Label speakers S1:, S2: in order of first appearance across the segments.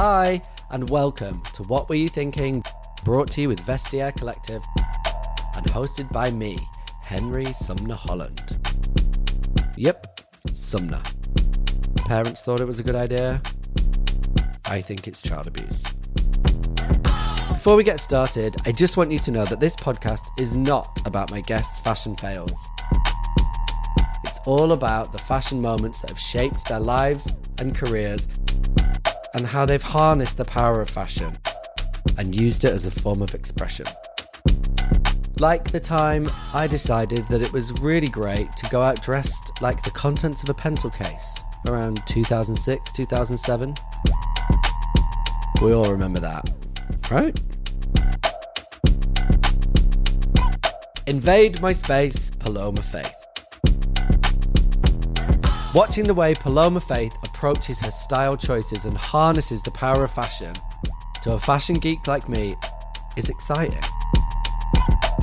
S1: Hi, and welcome to What Were You Thinking? Brought to you with Vestiaire Collective and hosted by me, Henry Sumner Holland. Yep, Sumner. Parents thought it was a good idea. I think it's child abuse. Before we get started, I just want you to know that this podcast is not about my guests' fashion fails. It's all about the fashion moments that have shaped their lives and careers and how they've harnessed the power of fashion and used it as a form of expression. Like the time I decided that it was really great to go out dressed like the contents of a pencil case around 2006, 2007. We all remember that, right? Invade my space, Paloma Faith. Watching the way Paloma Faith approaches her style choices and harnesses the power of fashion to a fashion geek like me is exciting.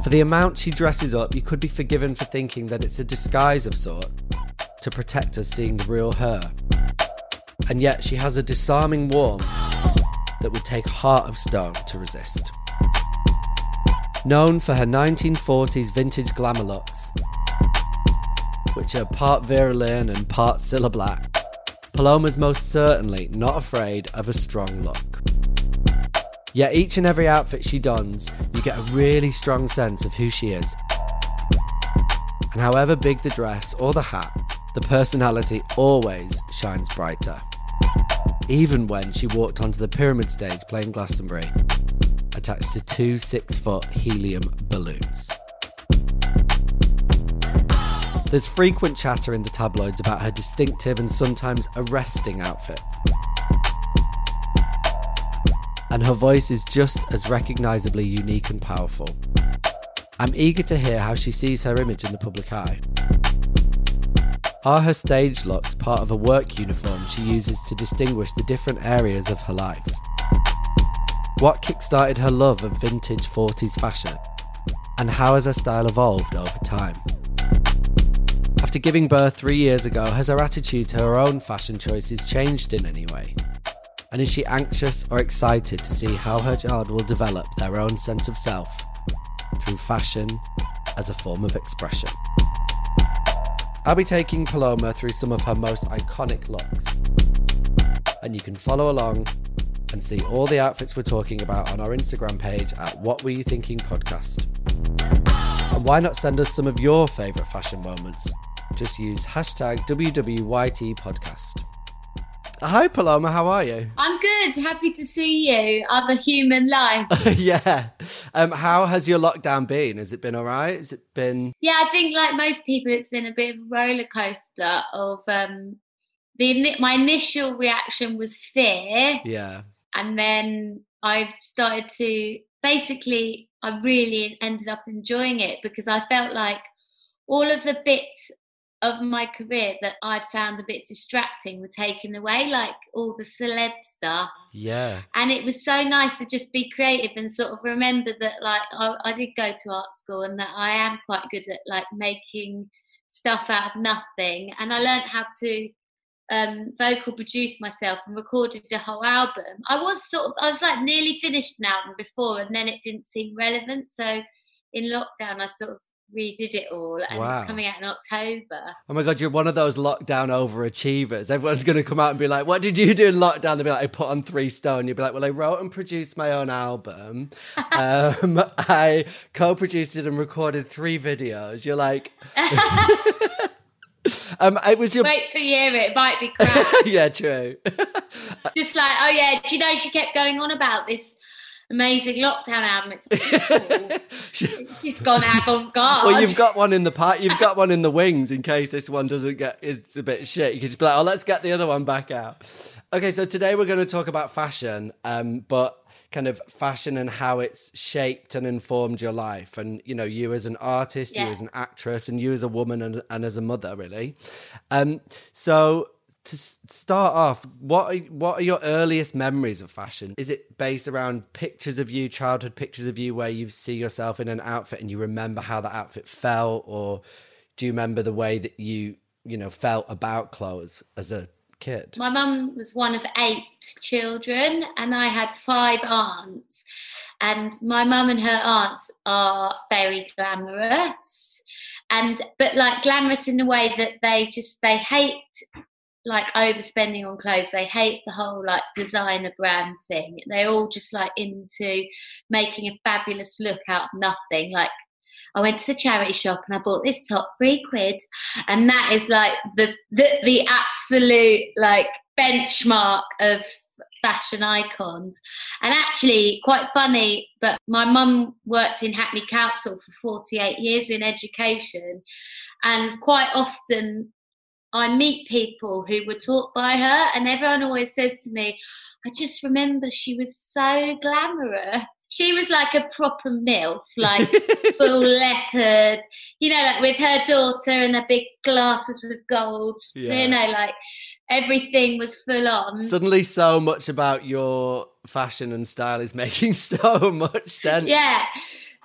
S1: For the amount she dresses up, you could be forgiven for thinking that it's a disguise of sort to protect us seeing the real her. And yet she has a disarming warmth that would take heart of stone to resist. Known for her 1940s vintage glamour looks, which are part Vera Lynn and part Cilla Black, Paloma's most certainly not afraid of a strong look. Yet each and every outfit she dons, you get a really strong sense of who she is. And however big the dress or the hat, the personality always shines brighter. Even when she walked onto the pyramid stage playing Glastonbury, attached to two six foot helium balloons. There's frequent chatter in the tabloids about her distinctive and sometimes arresting outfit and her voice is just as recognisably unique and powerful. I'm eager to hear how she sees her image in the public eye. Are her stage looks part of a work uniform she uses to distinguish the different areas of her life? What kickstarted her love of vintage 40s fashion? And how has her style evolved over time? After giving birth three years ago, has her attitude to her own fashion choices changed in any way? And is she anxious or excited to see how her child will develop their own sense of self through fashion as a form of expression? I'll be taking Paloma through some of her most iconic looks. And you can follow along and see all the outfits we're talking about on our Instagram page at What Were You Thinking Podcast. And why not send us some of your favourite fashion moments? Just use hashtag WWYT podcast. Hi, Paloma. How are you?
S2: I'm good. Happy to see you. Other human life.
S1: yeah. Um, how has your lockdown been? Has it been all right? Has it been?
S2: Yeah, I think like most people, it's been a bit of a roller coaster. Of um, the my initial reaction was fear.
S1: Yeah.
S2: And then I started to basically, I really ended up enjoying it because I felt like all of the bits of my career that I found a bit distracting were taken away, like all the celeb stuff.
S1: Yeah.
S2: And it was so nice to just be creative and sort of remember that, like, I, I did go to art school and that I am quite good at like making stuff out of nothing. And I learned how to um, vocal produce myself and recorded a whole album. I was sort of, I was like nearly finished an album before, and then it didn't seem relevant. So in lockdown, I sort of redid it all and wow. it's coming out in October.
S1: Oh my god, you're one of those lockdown overachievers. Everyone's gonna come out and be like, What did you do in lockdown? They'll be like, I put on three stone. You'll be like, Well, I wrote and produced my own album. um, I co-produced it and recorded three videos. You're like Um, it was your.
S2: Wait till you hear it. It might be crap.
S1: yeah, true.
S2: Just like, oh yeah, do you know she kept going on about this amazing lockdown album. It's She's gone avant garde.
S1: Well, you've got one in the part. You've got one in the wings in case this one doesn't get. It's a bit shit. You can just be like, oh, let's get the other one back out. Okay, so today we're going to talk about fashion, um, but kind of fashion and how it's shaped and informed your life and you know you as an artist yeah. you as an actress and you as a woman and, and as a mother really um so to start off, what are, what are your earliest memories of fashion? Is it based around pictures of you, childhood pictures of you, where you see yourself in an outfit and you remember how that outfit felt, or do you remember the way that you you know felt about clothes as a kid?
S2: My mum was one of eight children, and I had five aunts. And my mum and her aunts are very glamorous, and but like glamorous in the way that they just they hate like overspending on clothes. They hate the whole like designer brand thing. They're all just like into making a fabulous look out of nothing. Like I went to the charity shop and I bought this top three quid, and that is like the the, the absolute like benchmark of fashion icons. And actually, quite funny, but my mum worked in Hackney Council for 48 years in education, and quite often I meet people who were taught by her, and everyone always says to me, I just remember she was so glamorous. She was like a proper MILF, like full leopard, you know, like with her daughter and her big glasses with gold, yeah. you know, like everything was full on.
S1: Suddenly, so much about your fashion and style is making so much sense.
S2: Yeah.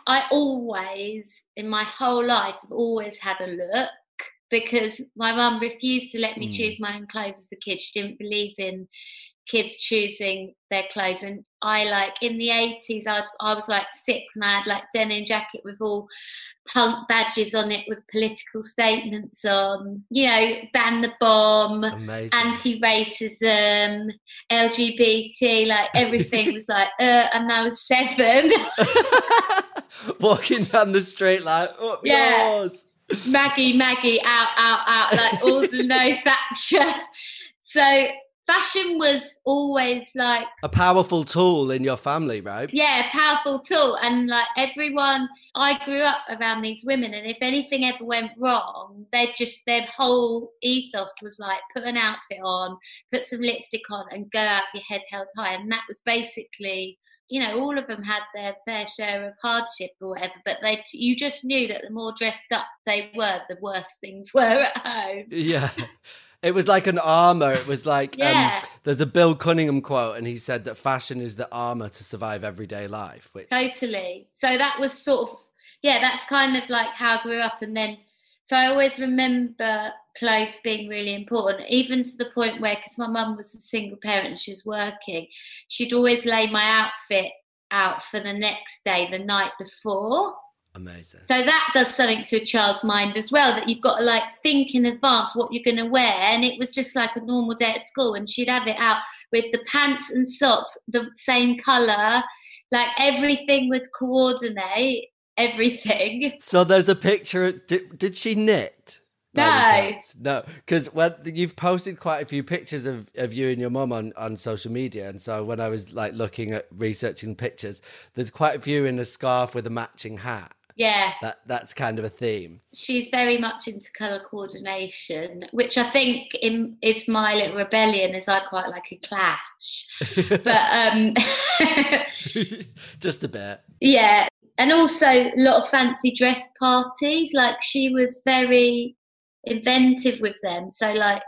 S2: I always, in my whole life, have always had a look because my mum refused to let me mm. choose my own clothes as a kid. She didn't believe in kids choosing their clothes. And I like in the 80s, I, I was like six and I had like denim jacket with all punk badges on it with political statements on, you know, ban the bomb, anti racism, LGBT, like everything was like, uh, and I was seven.
S1: Walking down the street like, up yeah. yours.
S2: Maggie, Maggie, out, out, out, like all the no Thatcher. So fashion was always like
S1: a powerful tool in your family, right?
S2: Yeah, powerful tool. And like everyone, I grew up around these women, and if anything ever went wrong, they just their whole ethos was like put an outfit on, put some lipstick on, and go out your head held high. And that was basically you know, all of them had their fair share of hardship or whatever, but they, you just knew that the more dressed up they were, the worse things were at home.
S1: Yeah. It was like an armor. It was like um, yeah. um, there's a Bill Cunningham quote, and he said that fashion is the armor to survive everyday life. Which...
S2: Totally. So that was sort of yeah, that's kind of like how I grew up, and then so I always remember clothes being really important, even to the point where, because my mum was a single parent and she was working, she'd always lay my outfit out for the next day, the night before.
S1: Amazing.
S2: So that does something to a child's mind as well, that you've got to like think in advance what you're going to wear. And it was just like a normal day at school, and she'd have it out with the pants and socks the same colour, like everything would coordinate everything.
S1: So there's a picture. Did, did she knit?
S2: No,
S1: no, because when you've posted quite a few pictures of, of you and your mum on, on social media, and so when I was like looking at researching pictures, there's quite a few in a scarf with a matching hat.
S2: Yeah,
S1: that that's kind of a theme.
S2: She's very much into color coordination, which I think in, is my little rebellion. Is I quite like a clash, but um,
S1: just a bit.
S2: Yeah, and also a lot of fancy dress parties. Like she was very inventive with them. So like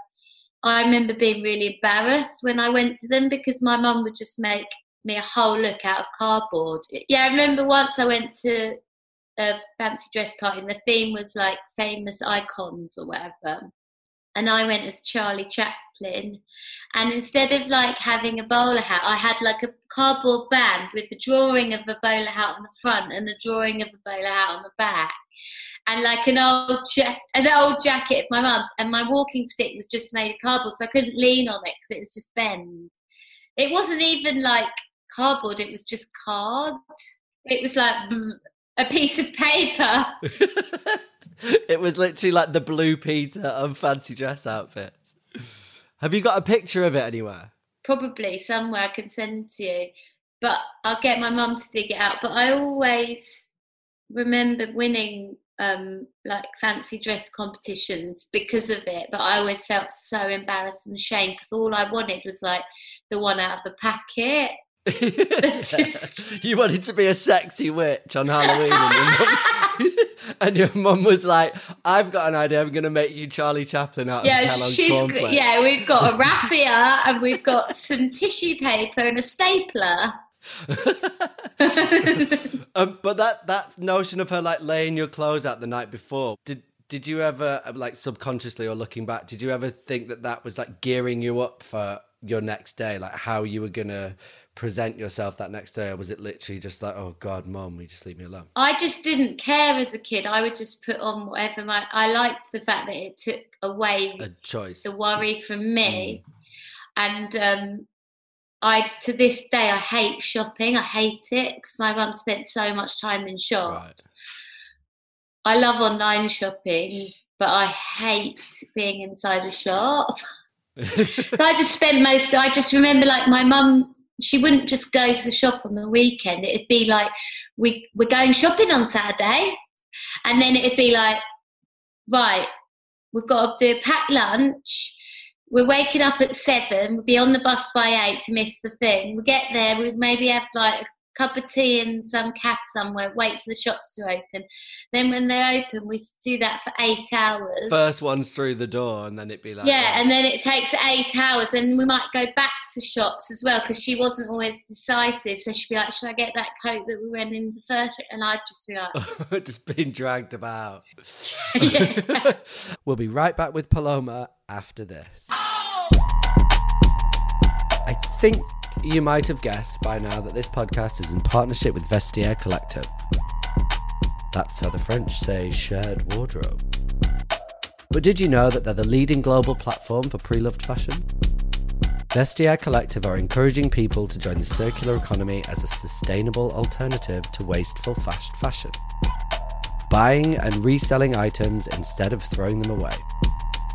S2: I remember being really embarrassed when I went to them because my mum would just make me a whole look out of cardboard. Yeah, I remember once I went to a fancy dress party and the theme was like famous icons or whatever. And I went as Charlie Chaplin. And instead of like having a bowler hat, I had like a cardboard band with the drawing of a bowler hat on the front and the drawing of a bowler hat on the back. And like an old ja- an old jacket of my mum's, and my walking stick was just made of cardboard, so I couldn't lean on it because it was just bent. It wasn't even like cardboard; it was just card. It was like a piece of paper.
S1: it was literally like the blue Peter of fancy dress outfits. Have you got a picture of it anywhere?
S2: Probably somewhere I can send to you. But I'll get my mum to dig it out. But I always remember winning um, like fancy dress competitions because of it. But I always felt so embarrassed and ashamed because all I wanted was like the one out of the packet.
S1: you wanted to be a sexy witch on Halloween, and your, mum, and your mum was like, "I've got an idea. I'm going to make you Charlie Chaplin out
S2: yeah,
S1: of Kellogg's
S2: she's,
S1: cornflakes."
S2: Yeah, we've got a raffia and we've got some tissue paper and a stapler.
S1: um, but that that notion of her like laying your clothes out the night before did did you ever like subconsciously or looking back did you ever think that that was like gearing you up for your next day like how you were gonna present yourself that next day or was it literally just like oh god mom you just leave me alone
S2: I just didn't care as a kid. I would just put on whatever my. I liked the fact that it took away
S1: a choice
S2: the worry from me,
S1: Mm.
S2: and um, I to this day I hate shopping. I hate it because my mum spent so much time in shops. I love online shopping, but I hate being inside a shop. So I just spent most. I just remember like my mum. She wouldn't just go to the shop on the weekend. It'd be like we we're going shopping on Saturday, and then it'd be like, right, we've got to do a packed lunch. We're waking up at seven. We'll be on the bus by eight to miss the thing. We get there. We maybe have like cup of tea in some cafe somewhere. Wait for the shops to open. Then when they open, we do that for eight hours.
S1: first one's through the door and then it'd be like
S2: Yeah, and then it takes eight hours, and we might go back to shops as well because she wasn't always decisive. So she'd be like, "Should I get that coat that we went in the first?" And I'd just be like,
S1: just being dragged about we'll be right back with paloma after this oh! i think you might have guessed by now that this podcast is in partnership with vestiaire collective that's how the french say shared wardrobe but did you know that they're the leading global platform for pre-loved fashion Vestiaire Collective are encouraging people to join the circular economy as a sustainable alternative to wasteful fast fashion. Buying and reselling items instead of throwing them away.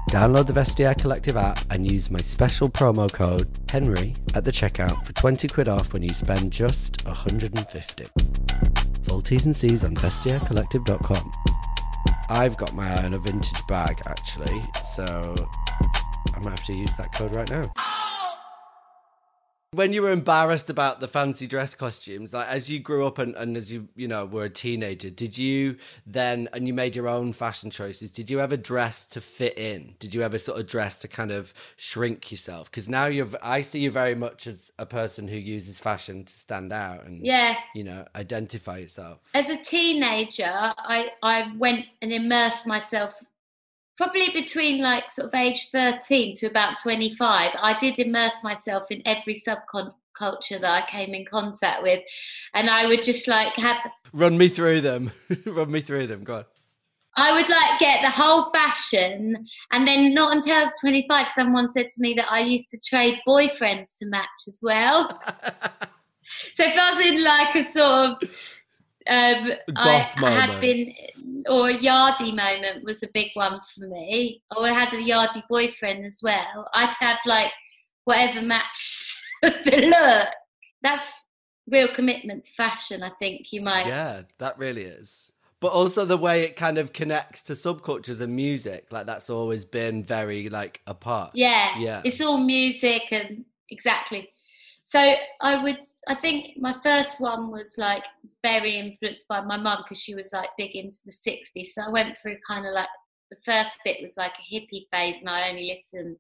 S1: Download the Vestiaire Collective app and use my special promo code Henry at the checkout for 20 quid off when you spend just 150. Full T's and C's on vestiairecollective.com. I've got my eye on a vintage bag actually, so I might have to use that code right now. When you were embarrassed about the fancy dress costumes, like as you grew up and, and as you you know were a teenager, did you then and you made your own fashion choices? Did you ever dress to fit in? Did you ever sort of dress to kind of shrink yourself? Because now you've I see you very much as a person who uses fashion to stand out and
S2: "Yeah."
S1: you know identify yourself.
S2: As a teenager, I I went and immersed myself. Probably between like sort of age 13 to about 25, I did immerse myself in every subculture that I came in contact with. And I would just like have
S1: Run me through them. Run me through them. Go on.
S2: I would like get the whole fashion, and then not until I was 25, someone said to me that I used to trade boyfriends to match as well. so if I was in like a sort of, um, I, I had been, or a yardie moment was a big one for me. Or I had a yardie boyfriend as well. I'd have like whatever matched the look. That's real commitment to fashion. I think you might.
S1: Yeah, that really is. But also the way it kind of connects to subcultures and music, like that's always been very like a part.
S2: Yeah,
S1: Yeah.
S2: It's all music and exactly. So I would, I think my first one was like very influenced by my mum because she was like big into the 60s. So I went through kind of like the first bit was like a hippie phase and I only listened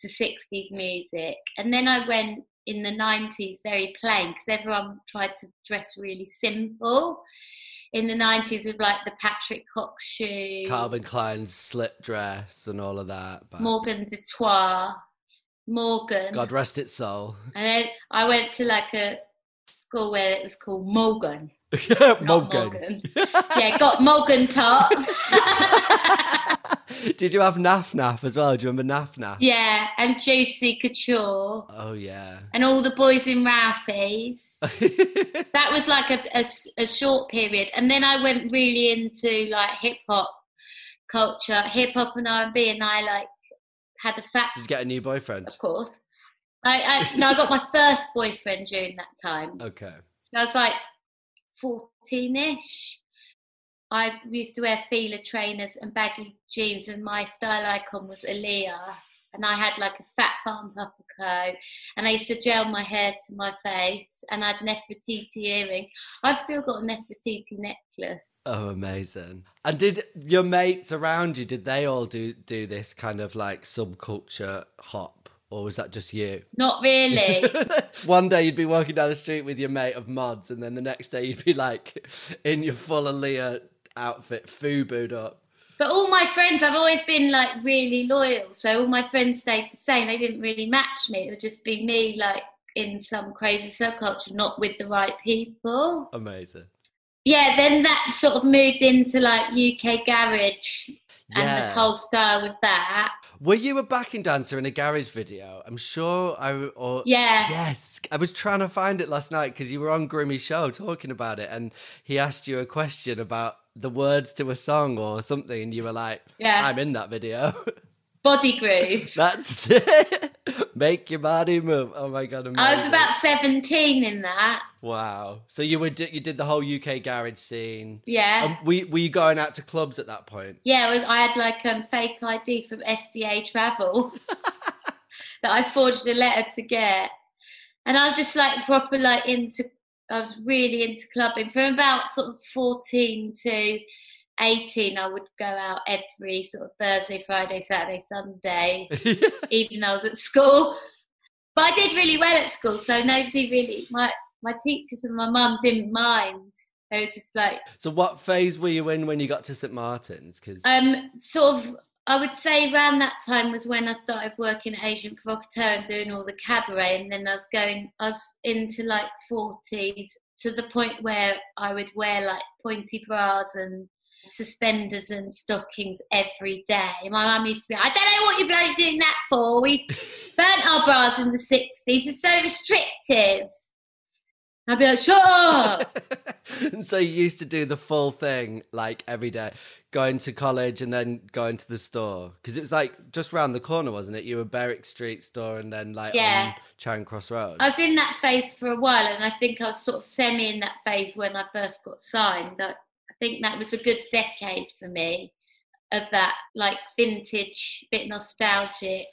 S2: to 60s music. And then I went in the 90s very plain because everyone tried to dress really simple in the 90s with like the Patrick Cox shoes.
S1: Calvin Klein's slip dress and all of that. But
S2: Morgan de Tois, Morgan.
S1: God rest its soul.
S2: And then I went to like a school where it was called Morgan. not
S1: Morgan.
S2: yeah, got Morgan top.
S1: Did you have Naf Naf as well? Do you remember Naf Naf?
S2: yeah, and Juicy Couture.
S1: Oh yeah.
S2: And all the boys in Ralphie's. That was like a a short period. And then I went really into like hip hop culture, hip hop and R&B. And I like had a fat,
S1: Did you get a new boyfriend?
S2: of course. I, I, no, I got my first boyfriend during that time.
S1: Okay.
S2: So I was like 14 ish. I used to wear Fila trainers and baggy jeans, and my style icon was Aaliyah. And I had like a fat puffer coat, and I used to gel my hair to my face, and I had Nefertiti earrings. I've still got a Nefertiti necklace.
S1: Oh, amazing! And did your mates around you? Did they all do do this kind of like subculture hop, or was that just you?
S2: Not really.
S1: One day you'd be walking down the street with your mate of mods, and then the next day you'd be like in your full Aaliyah outfit, FUBU'd up.
S2: But all my friends, I've always been like really loyal. So all my friends stayed the same. They didn't really match me. It would just be me like in some crazy subculture, not with the right people.
S1: Amazing.
S2: Yeah, then that sort of moved into like UK garage and the whole style with that.
S1: Were you a backing dancer in a garage video? I'm sure I or
S2: Yeah.
S1: Yes, I was trying to find it last night because you were on Grimmy's show talking about it, and he asked you a question about the words to a song or something, and you were like,
S2: Yeah.
S1: "I'm in that video."
S2: Body groove.
S1: That's it. Make your body move. Oh my god! Amazing.
S2: I was about 17 in that.
S1: wow. So you were you did the whole UK garage scene.
S2: Yeah.
S1: Um, were, you- were you going out to clubs at that point?
S2: Yeah, I had like um fake ID from STA Travel that I forged a letter to get, and I was just like proper like into. I was really into clubbing from about sort of fourteen to eighteen. I would go out every sort of Thursday, Friday, Saturday, Sunday, even though I was at school. But I did really well at school, so nobody really my my teachers and my mum didn't mind. They were just like,
S1: so what phase were you in when you got to St Martin's? Because
S2: Um, sort of, I would say around that time was when I started working at Agent Provocateur and doing all the cabaret, and then I was going, I was into like forties to the point where I would wear like pointy bras and suspenders and stockings every day. My mum used to be, I don't know what you blokes doing that for. We burnt our bras in the sixties. It's so restrictive. I'd be like, shut up.
S1: and so you used to do the full thing like every day, going to college and then going to the store because it was like just round the corner, wasn't it? You were Berwick Street store and then like
S2: Yeah.
S1: on Charing Cross Road.
S2: I was in that phase for a while, and I think I was sort of semi in that phase when I first got signed. I, I think that was a good decade for me of that like vintage, bit nostalgic,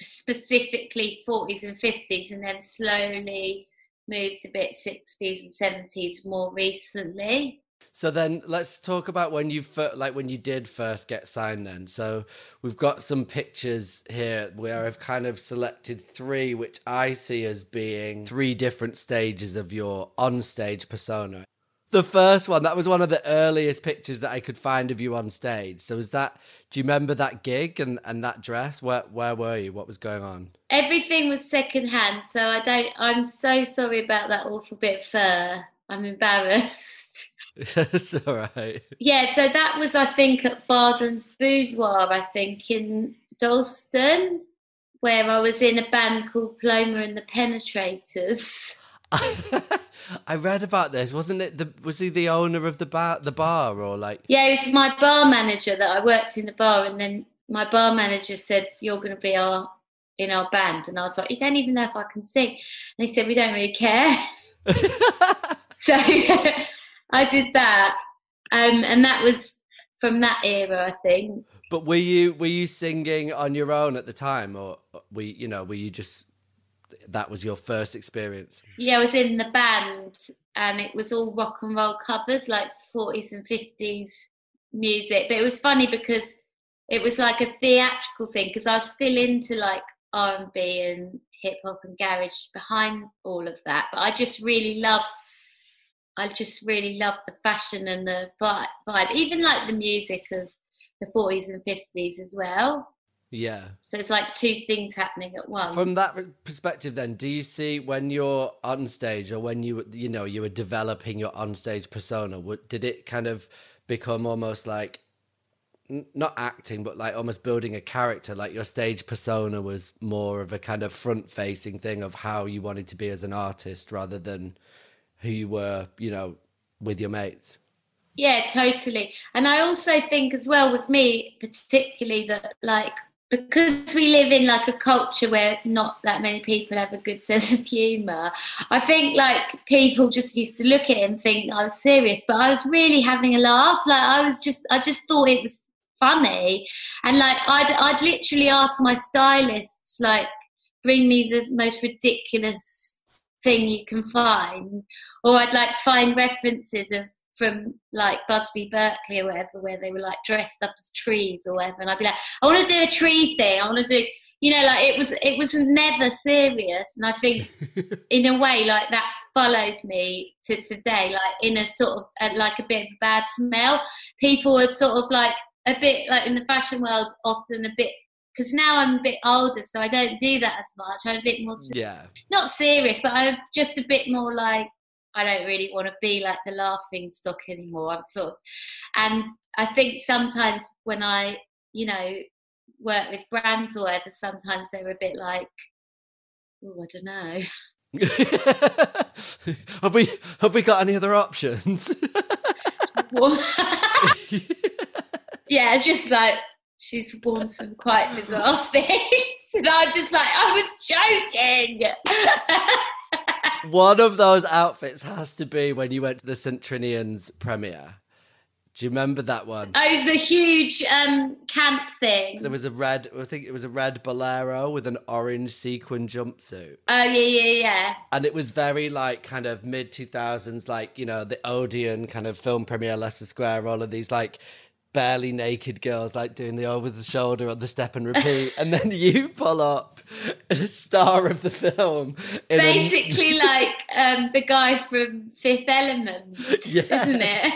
S2: specifically 40s and 50s, and then slowly moved a bit 60s and 70s more recently.
S1: So then let's talk about when you fir- like when you did first get signed then. So we've got some pictures here where I've kind of selected three which I see as being three different stages of your on-stage persona. The first one, that was one of the earliest pictures that I could find of you on stage. So is that do you remember that gig and, and that dress? Where where were you? What was going on?
S2: Everything was secondhand, so I don't. I'm so sorry about that awful bit of fur. I'm embarrassed.
S1: it's all right.
S2: Yeah, so that was, I think, at Barden's Boudoir, I think, in Dalston, where I was in a band called Paloma and the Penetrators.
S1: I read about this. Wasn't it the was he the owner of the bar the bar or like
S2: Yeah, it was my bar manager that I worked in the bar, and then my bar manager said, You're going to be our in our band. And I was like, You don't even know if I can sing. And he said, We don't really care. So I did that. Um, and that was from that era, I think.
S1: But were you were you singing on your own at the time, or were you, you know were you just that was your first experience?
S2: Yeah, I was in the band and it was all rock and roll covers, like 40s and 50s music. But it was funny because it was like a theatrical thing because I was still into like R&B and hip hop and garage behind all of that. But I just really loved, I just really loved the fashion and the vibe, even like the music of the 40s and 50s as well.
S1: Yeah.
S2: So it's like two things happening at once.
S1: From that perspective, then, do you see when you're on stage or when you you know you were developing your on stage persona? Did it kind of become almost like not acting, but like almost building a character? Like your stage persona was more of a kind of front facing thing of how you wanted to be as an artist rather than who you were, you know, with your mates.
S2: Yeah, totally. And I also think as well with me, particularly that like because we live in like a culture where not that many people have a good sense of humour, I think like people just used to look at it and think oh, I was serious, but I was really having a laugh. Like I was just, I just thought it was funny, and like I'd, I'd literally ask my stylists like, bring me the most ridiculous thing you can find, or I'd like find references of from like Busby Berkeley or whatever, where they were like dressed up as trees or whatever, and I'd be like, I want to do a tree thing. I want to do, you know, like it was it was never serious, and I think in a way like that's followed me to today, like in a sort of uh, like a bit of a bad smell. People are sort of like a bit like in the fashion world, often a bit because now I'm a bit older, so I don't do that as much. I'm a bit more,
S1: yeah,
S2: not serious, but I'm just a bit more like I don't really want to be like the laughing stock anymore. I'm sort of, and I think sometimes when I, you know, work with brands or whatever, sometimes they're a bit like, oh, I don't know.
S1: have we have we got any other options?
S2: yeah, it's just like she's worn some quite bizarre things, and I'm just like, I was joking.
S1: One of those outfits has to be when you went to the St. Trinian's premiere. Do you remember that one?
S2: Oh, the huge um, camp thing.
S1: There was a red, I think it was a red bolero with an orange sequin jumpsuit.
S2: Oh, yeah, yeah, yeah.
S1: And it was very like kind of mid 2000s, like, you know, the Odeon kind of film premiere, Leicester Square, all of these like barely naked girls like doing the over the shoulder on the step and repeat and then you pull up a star of the film
S2: basically a... like um, the guy from fifth element yeah. isn't it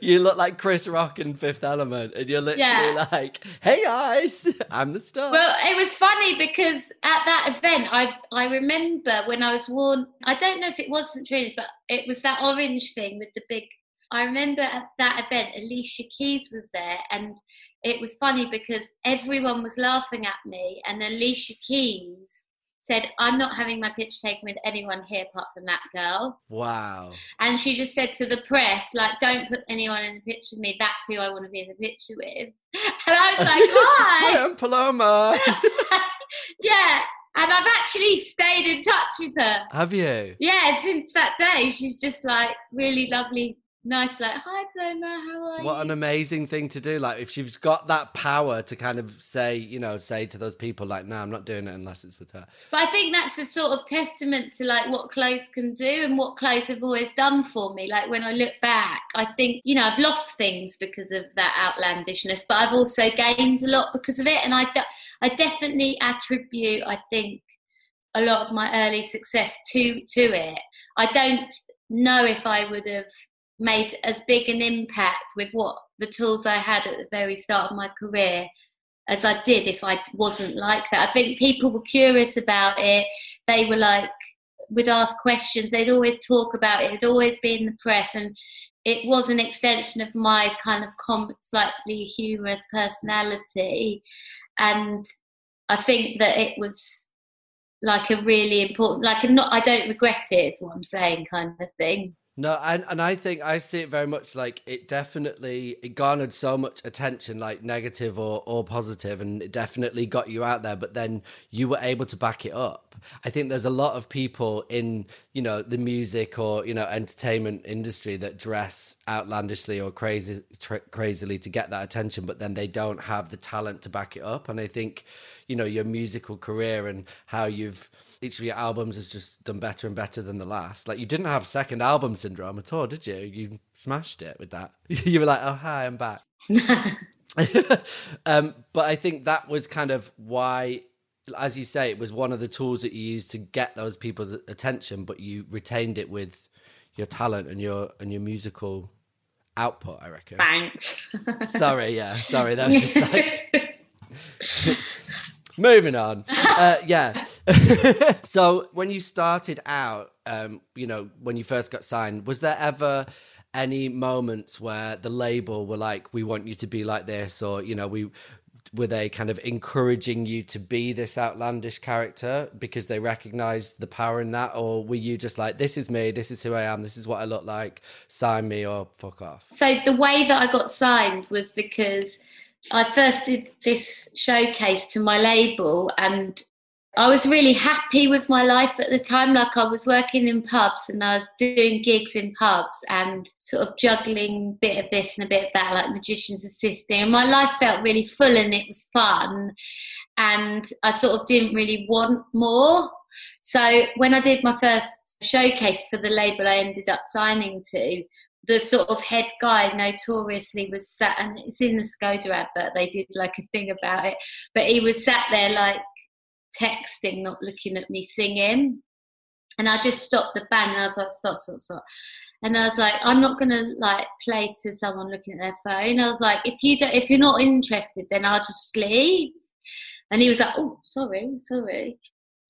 S1: you look like Chris Rock in Fifth Element, and you're literally yeah. like, "Hey guys, I'm the star."
S2: Well, it was funny because at that event, I I remember when I was worn. I don't know if it was St. Trinian's, but it was that orange thing with the big I remember at that event, Alicia Keys was there, and it was funny because everyone was laughing at me, and Alicia Keys said, I'm not having my picture taken with anyone here apart from that girl.
S1: Wow.
S2: And she just said to the press, like, don't put anyone in the picture with me. That's who I want to be in the picture with. And I was like, hi.
S1: Hi, I'm Paloma.
S2: yeah. And I've actually stayed in touch with her.
S1: Have you?
S2: Yeah, since that day. She's just like really lovely nice like hi Paloma how are
S1: you what an amazing thing to do. Like if she's got that power to kind of say you know say to those people like no i'm not doing it unless it's with her.
S2: But i think that's a sort of testament to like what clothes can do and what clothes have always done for me. Like when i look back i think you know i've lost things because of that outlandishness but i've also gained a lot because of it. And i de- i definitely attribute i think a lot of my early success to to it. I don't know if i would have made as big an impact with what the tools I had at the very start of my career as I did if I wasn't like that. I think people were curious about it. They were like, would ask questions. They'd always talk about it. It'd always be in the press, and it was an extension of my kind of com- slightly humorous personality. And I think that it was like a really important, like a not. I don't regret it. Is what I'm saying, kind of thing.
S1: No, and, and I think I see it very much like it definitely it garnered so much attention, like negative or, or positive, and it definitely got you out there, but then you were able to back it up. I think there's a lot of people in, you know, the music or, you know, entertainment industry that dress outlandishly or crazy crazily to get that attention, but then they don't have the talent to back it up. And I think, you know, your musical career and how you've each of your albums has just done better and better than the last. Like you didn't have second album syndrome at all, did you? You smashed it with that. you were like, "Oh, hi, I'm back." um, but I think that was kind of why, as you say, it was one of the tools that you used to get those people's attention, but you retained it with your talent and your and your musical output. I reckon.
S2: Thanks.
S1: sorry, yeah, sorry. That was just like. Moving on. Uh, yeah. so when you started out, um, you know, when you first got signed, was there ever any moments where the label were like, "We want you to be like this," or you know, we were they kind of encouraging you to be this outlandish character because they recognized the power in that or were you just like this is me this is who i am this is what i look like sign me or fuck off
S2: so the way that i got signed was because I first did this showcase to my label and I was really happy with my life at the time. Like I was working in pubs and I was doing gigs in pubs and sort of juggling a bit of this and a bit of that, like magicians assisting. And my life felt really full and it was fun. And I sort of didn't really want more. So when I did my first showcase for the label I ended up signing to, the sort of head guy notoriously was sat, and it's in the Skoda advert, they did like a thing about it, but he was sat there like texting, not looking at me singing. and I just stopped the band and I was like, stop, stop, stop. And I was like, I'm not gonna like play to someone looking at their phone. I was like, if you don't, if you're not interested, then I'll just leave. And he was like, oh, sorry, sorry.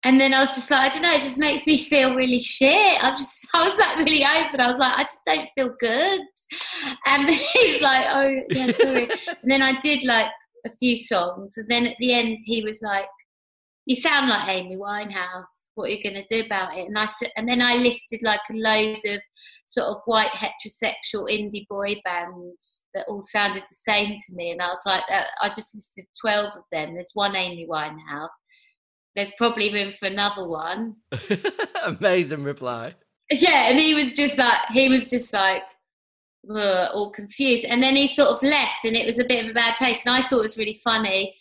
S2: And then I was just like, I don't know, it just makes me feel really shit. I just, I was like really open. I was like, I just don't feel good. And he was like, oh, yeah, sorry. and then I did like a few songs. And then at the end, he was like, you sound like Amy Winehouse. What are you going to do about it? And I said, and then I listed like a load of sort of white heterosexual indie boy bands that all sounded the same to me. And I was like, uh, I just listed 12 of them. There's one Amy Winehouse. There's probably room for another one.
S1: Amazing reply.
S2: Yeah, and he was just like, he was just like, all confused. And then he sort of left, and it was a bit of a bad taste. And I thought it was really funny.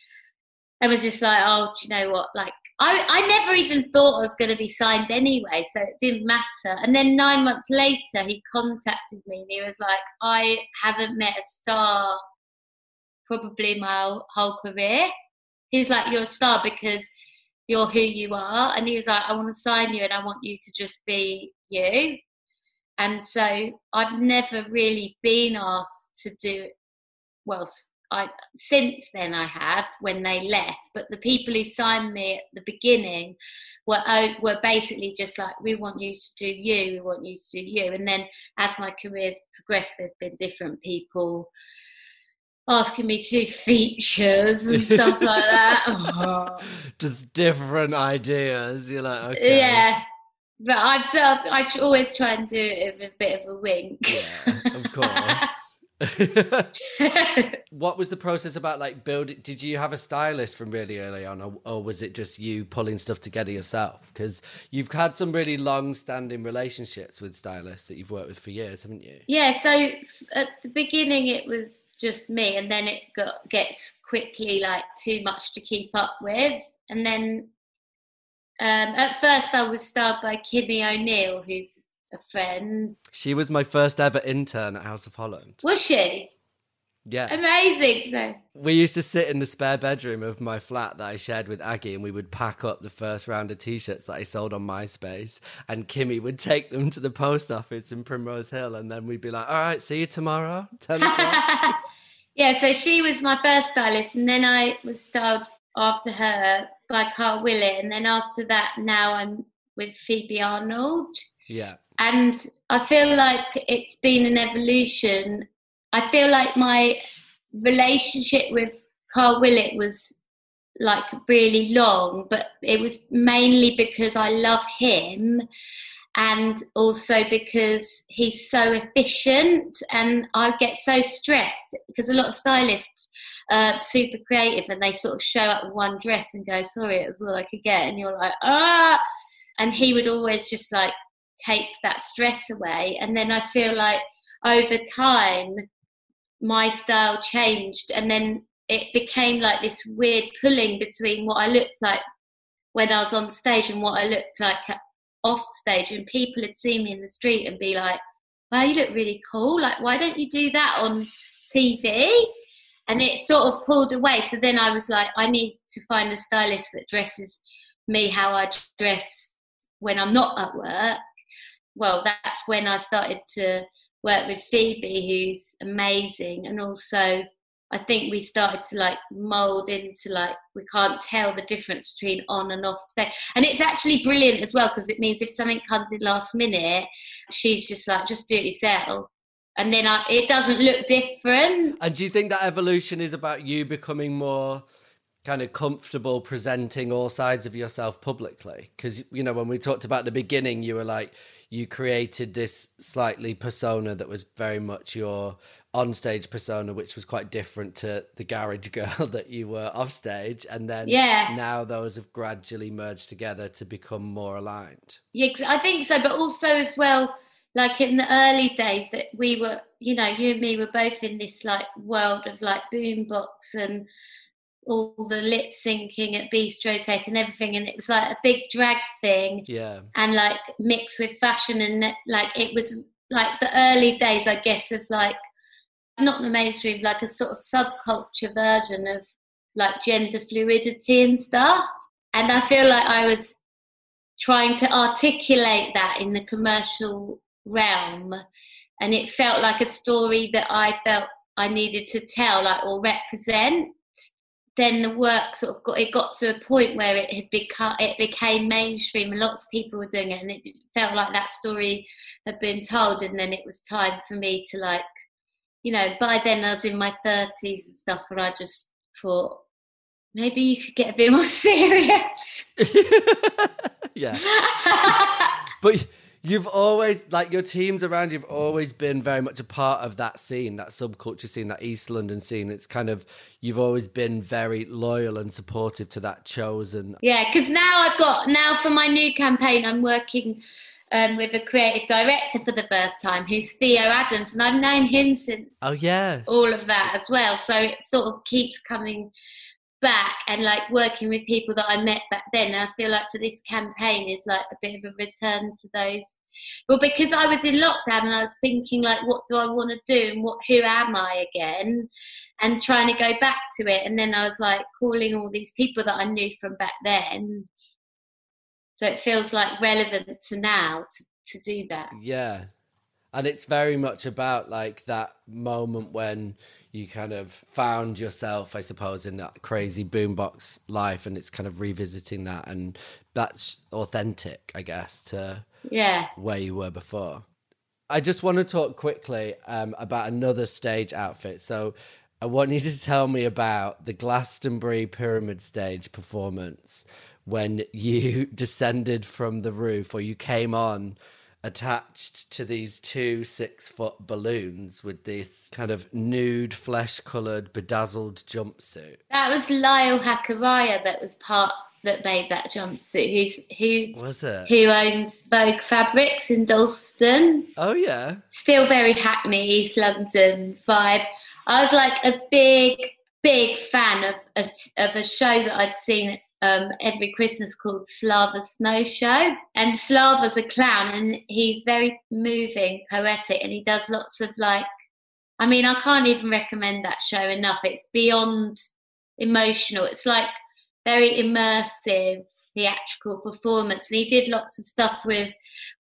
S2: I was just like, oh, do you know what? Like, I, I never even thought I was going to be signed anyway, so it didn't matter. And then nine months later, he contacted me and he was like, I haven't met a star probably my whole career. He's like, You're a star because you're who you are. And he was like, I want to sign you and I want you to just be you. And so I've never really been asked to do, well, I since then I have when they left, but the people who signed me at the beginning were were basically just like, we want you to do you, we want you to do you, and then as my career's progressed, there've been different people asking me to do features and stuff like that.
S1: Just different ideas. You're like, okay.
S2: Yeah. But I've I always try and do it with a bit of a wink.
S1: Yeah, of course. what was the process about like building did you have a stylist from really early on or, or was it just you pulling stuff together yourself? Because you've had some really long standing relationships with stylists that you've worked with for years haven't you?
S2: Yeah so at the beginning it was just me and then it got gets quickly like too much to keep up with. And then um, at first i was styled by kimmy o'neill who's a friend.
S1: She was my first ever intern at House of Holland.
S2: Was she?
S1: Yeah.
S2: Amazing. So
S1: we used to sit in the spare bedroom of my flat that I shared with Aggie and we would pack up the first round of t-shirts that I sold on MySpace and Kimmy would take them to the post office in Primrose Hill and then we'd be like, all right, see you tomorrow. 10
S2: yeah, so she was my first stylist and then I was styled after her by Karl Willett and then after that now I'm with Phoebe Arnold.
S1: Yeah.
S2: And I feel like it's been an evolution. I feel like my relationship with Karl Willett was like really long, but it was mainly because I love him and also because he's so efficient and I get so stressed because a lot of stylists are super creative and they sort of show up one dress and go, sorry, it was all I could get. And you're like, ah. And he would always just like take that stress away. And then I feel like over time, my style changed. And then it became like this weird pulling between what I looked like when I was on stage and what I looked like off stage. And people would see me in the street and be like, wow, you look really cool. Like, why don't you do that on TV? And it sort of pulled away. So then I was like, I need to find a stylist that dresses me how I dress when I'm not at work well, that's when I started to work with Phoebe, who's amazing, and also I think we started to like mold into like we can't tell the difference between on and off stage, and it's actually brilliant as well because it means if something comes in last minute, she's just like just do it yourself, and then I, it doesn't look different.
S1: And do you think that evolution is about you becoming more? kind of comfortable presenting all sides of yourself publicly because you know when we talked about the beginning you were like you created this slightly persona that was very much your on-stage persona, which was quite different to the garage girl that you were off stage. And then
S2: yeah.
S1: now those have gradually merged together to become more aligned.
S2: Yeah, I think so. But also, as well, like in the early days, that we were, you know, you and me were both in this like world of like boombox and all the lip syncing at Bistrotheque and everything, and it was like a big drag thing.
S1: Yeah.
S2: And like mixed with fashion, and like it was like the early days, I guess, of like not the mainstream, like a sort of subculture version of like gender fluidity and stuff. And I feel like I was trying to articulate that in the commercial realm and it felt like a story that I felt I needed to tell like or represent then the work sort of got it got to a point where it had become it became mainstream and lots of people were doing it and it felt like that story had been told and then it was time for me to like you know by then I was in my 30s and stuff and I just thought maybe you could get a bit more serious.
S1: Yeah. But You've always like your teams around you've always been very much a part of that scene, that subculture scene, that East London scene. It's kind of you've always been very loyal and supportive to that chosen.
S2: Yeah, because now I've got now for my new campaign, I'm working um, with a creative director for the first time, who's Theo Adams, and I've known him since.
S1: Oh yeah,
S2: all of that as well. So it sort of keeps coming back and like working with people that I met back then. And I feel like this campaign is like a bit of a return to those. Well, because I was in lockdown and I was thinking like, what do I want to do and what, who am I again? And trying to go back to it. And then I was like calling all these people that I knew from back then. So it feels like relevant to now to, to do that.
S1: Yeah. And it's very much about like that moment when you kind of found yourself, I suppose, in that crazy boombox life, and it's kind of revisiting that, and that's authentic, I guess, to
S2: yeah
S1: where you were before. I just want to talk quickly um, about another stage outfit. So I want you to tell me about the Glastonbury Pyramid Stage performance when you descended from the roof or you came on attached to these two six foot balloons with this kind of nude, flesh coloured, bedazzled jumpsuit.
S2: That was Lyall Hakaraia that was part that made that jumpsuit. Who's who
S1: was it?
S2: Who owns Vogue Fabrics in Dalston?
S1: Oh yeah.
S2: Still very Hackney, East London vibe. I was like a big, big fan of, of, of a show that I'd seen um, every Christmas called Slava Snow Show. And Slava's a clown and he's very moving, poetic, and he does lots of like, I mean, I can't even recommend that show enough. It's beyond emotional, it's like very immersive theatrical performance. And he did lots of stuff with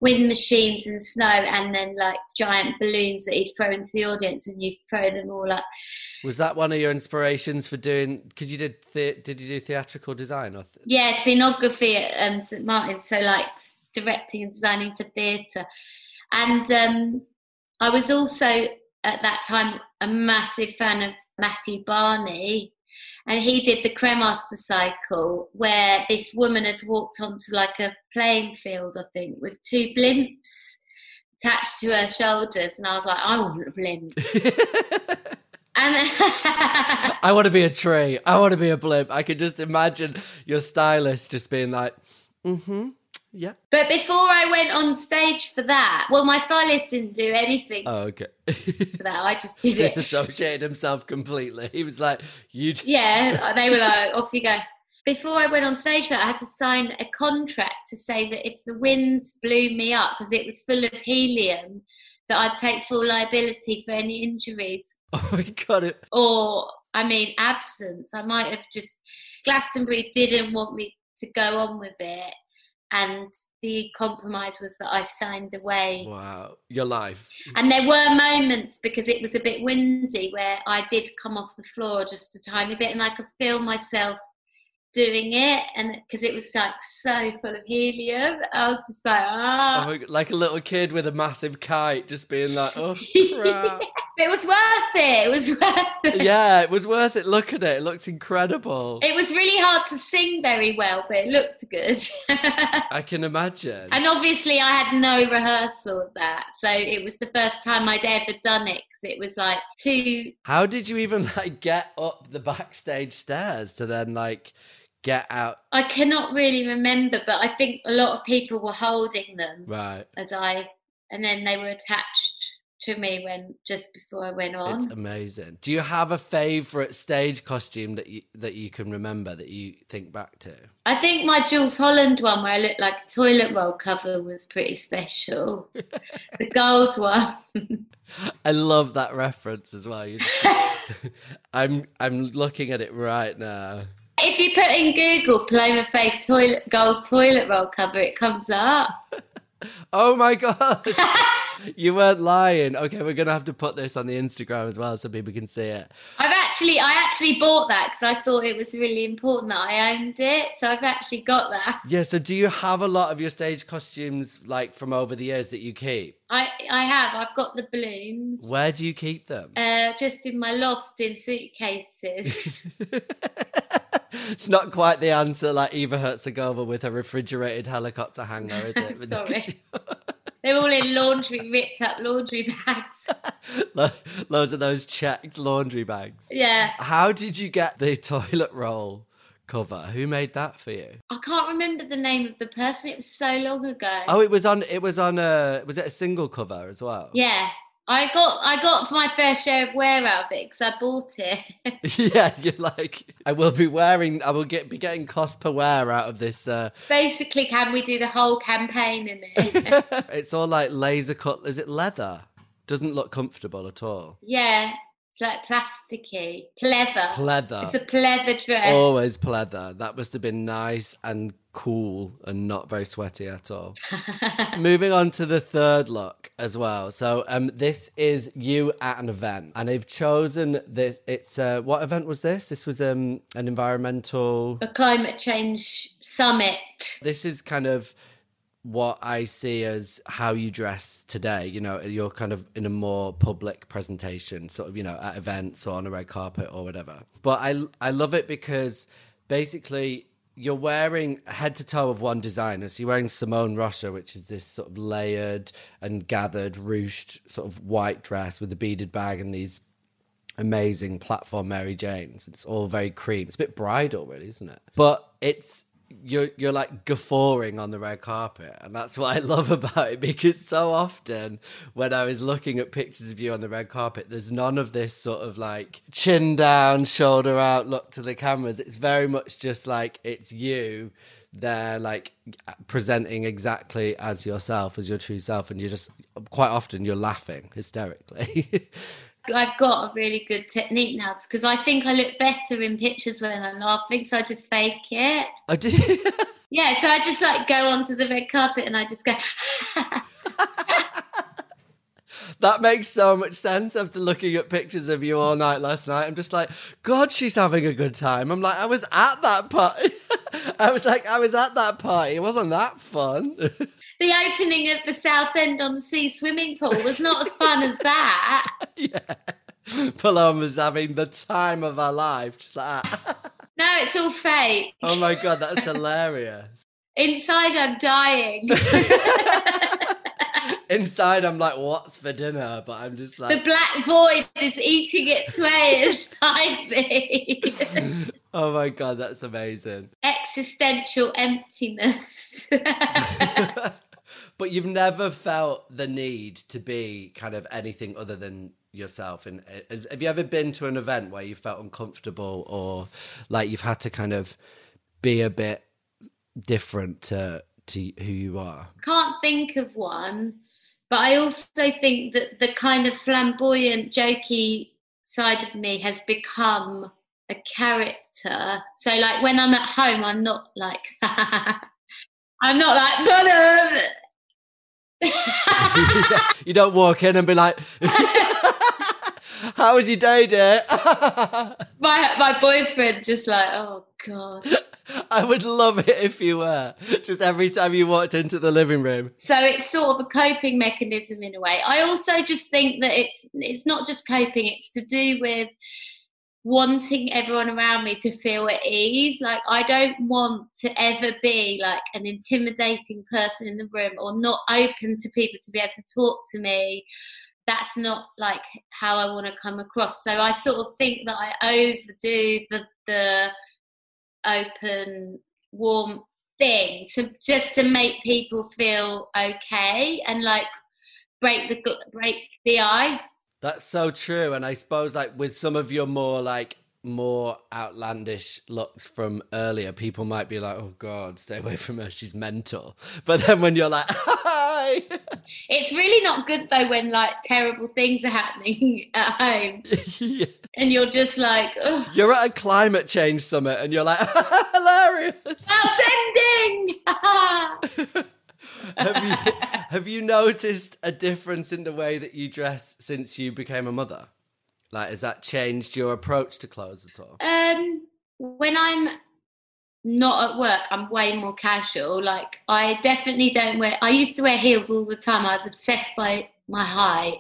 S2: wind machines and snow, and then like giant balloons that he'd throw into the audience, and you throw them all up.
S1: Was that one of your inspirations for doing? Because you did, the, did you do theatrical design? Or th-
S2: yeah, scenography at um, St Martin's. So like directing and designing for theatre, and um, I was also at that time a massive fan of Matthew Barney and he did the Cremaster cycle where this woman had walked onto like a playing field, I think, with two blimps attached to her shoulders, and I was like, I want a blimp. and
S1: I want to be a tree. I want to be a blimp. I can just imagine your stylist just being like, mm-hmm. Yeah.
S2: But before I went on stage for that, well, my stylist didn't do anything.
S1: Oh, okay.
S2: for that, I just did
S1: Disassociated it. himself completely. He was like, "You."
S2: Yeah, they were like, "Off you go." Before I went on stage, for that I had to sign a contract to say that if the winds blew me up because it was full of helium, that I'd take full liability for any injuries.
S1: Oh my god! It.
S2: Or I mean, absence. I might have just Glastonbury didn't want me to go on with it and the compromise was that I signed away.
S1: Wow, your life.
S2: And there were moments because it was a bit windy where I did come off the floor just a tiny bit, and I could feel myself doing it and because it was like so full of helium i was just like ah. Oh,
S1: like a little kid with a massive kite just being like oh
S2: it was worth it it was worth it.
S1: Yeah it was worth it. Look at it it looked incredible.
S2: It was really hard to sing very well but it looked good.
S1: I can imagine.
S2: And obviously i had no rehearsal of that so it was the first time i'd ever done it because it was like too
S1: how did you even like get up the backstage stairs to then like get out?
S2: I cannot really remember, but I think a lot of people were holding them.
S1: Right.
S2: As I, and then they were attached to me when just before I went on.
S1: It's amazing. Do you have a favorite stage costume that you that you can remember that you think back to?
S2: I think my Jools Holland one where I looked like a toilet roll cover was pretty special. the gold one.
S1: I love that reference as well. I'm I'm looking at it right now.
S2: If you put in Google Paloma Faith toilet gold toilet roll cover, it comes up.
S1: Oh my god. you weren't lying. Okay, we're gonna have to put this on the Instagram as well so people can see it.
S2: I've actually, I actually bought that because I thought it was really important that I owned it. So I've actually got that.
S1: Yeah. So, do you have a lot of your stage costumes like from over the years that you keep?
S2: I, I have. I've got the balloons.
S1: Where do you keep them?
S2: Uh, just in my loft in suitcases.
S1: it's not quite the answer like Eva Herzegovina with her refrigerated helicopter hanger, is it?
S2: Sorry. They're all in laundry, ripped up laundry bags.
S1: Lo- Loads of those checked laundry bags.
S2: Yeah.
S1: How did you get the toilet roll cover? Who made that for you?
S2: I can't remember the name of the person. It was so long ago.
S1: Oh, it was on. It was on a. Was it a single cover as well?
S2: Yeah. I got I got my fair share of wear out of it because I bought it.
S1: yeah, you're like, I will be wearing. I will get be getting cost per wear out of this. Uh,
S2: Basically, can we do the whole campaign in it?
S1: it's all like laser cut. Is it leather? Doesn't look comfortable at all.
S2: yeah, it's like plasticky, pleather.
S1: Pleather.
S2: It's a pleather dress.
S1: Always pleather. That must have been nice and cool and not very sweaty at all. Moving on to the third look as well. So um this is you at an event and they've chosen this it's uh what event was this? This was um an environmental
S2: a climate change summit.
S1: this is kind of what I see as how you dress today. You know, you're kind of in a more public presentation, sort of, you know, at events or on a red carpet or whatever. But I I love it because basically you're wearing head to toe of one designer. So you're wearing Simone Rocha, which is this sort of layered and gathered, ruched sort of white dress with a beaded bag and these amazing platform Mary Janes. It's all very cream. It's a bit bridal, really, isn't it? But it's you're you're like guffawing on the red carpet, and that's what I love about it because so often when I was looking at pictures of you on the red carpet, there's none of this sort of like chin down, shoulder out look to the cameras. It's very much just like it's you there like presenting exactly as yourself as your true self and you're just quite often you're laughing hysterically
S2: I've got a really good technique now because I think I look better in pictures when I'm laughing, so I just fake it.
S1: I do.
S2: Yeah, so I just like go onto the red carpet and I just go.
S1: that makes so much sense after looking at pictures of you all night last night. I'm just like, God, she's having a good time. I'm like, I was at that party. I was like, I was at that party. It wasn't that fun.
S2: The opening of the Southend-on-Sea swimming pool was not as fun as that.
S1: yeah. Paloma's having the time of her life. Just like that.
S2: No, it's all fake.
S1: Oh my God, that's hilarious.
S2: Inside, I'm dying.
S1: Inside, I'm like, what's for dinner? But I'm just like.
S2: the black void is eating its way inside me.
S1: oh my God, that's amazing.
S2: Existential emptiness.
S1: But you've never felt the need to be kind of anything other than yourself and uh, have you ever been to an event where you felt uncomfortable or like you've had to kind of be a bit different to to who you are
S2: Can't think of one, but I also think that the kind of flamboyant, jokey side of me has become a character. So, like when I'm at home, I'm not like that. I'm not like,
S1: you don't walk in and be like how was your day dear
S2: my my boyfriend just like, oh god.
S1: i would love it if you were just every time you walked into the living room
S2: So it's sort of a coping mechanism in a way. I also just think that it's it's not just coping; it's to do with wanting everyone around me to feel at ease. Like I don't want to ever be like an intimidating person in the room or not open to people to be able to talk to me. That's not like how I want to come across. So I sort of think that I overdo the the open, warm thing to just to make people feel okay and like break the break the ice.
S1: That's so true. And I suppose like with some of your more like more outlandish looks from earlier, people might be like, "Oh God, stay away from her. She's mental." But then when you're like, "Hi,"
S2: it's really not good though when like terrible things are happening at home,
S1: yeah.
S2: and you're just like, "Oh,
S1: you're at a climate change summit, and you're like, "Hilarious."
S2: that's ending."
S1: Have you have you noticed a difference in the way that you dress since you became a mother? Like, has that changed your approach to clothes at all?
S2: Um, when I'm not at work, I'm way more casual. Like, I definitely don't wear. I used to wear heels all the time. I was obsessed by my height,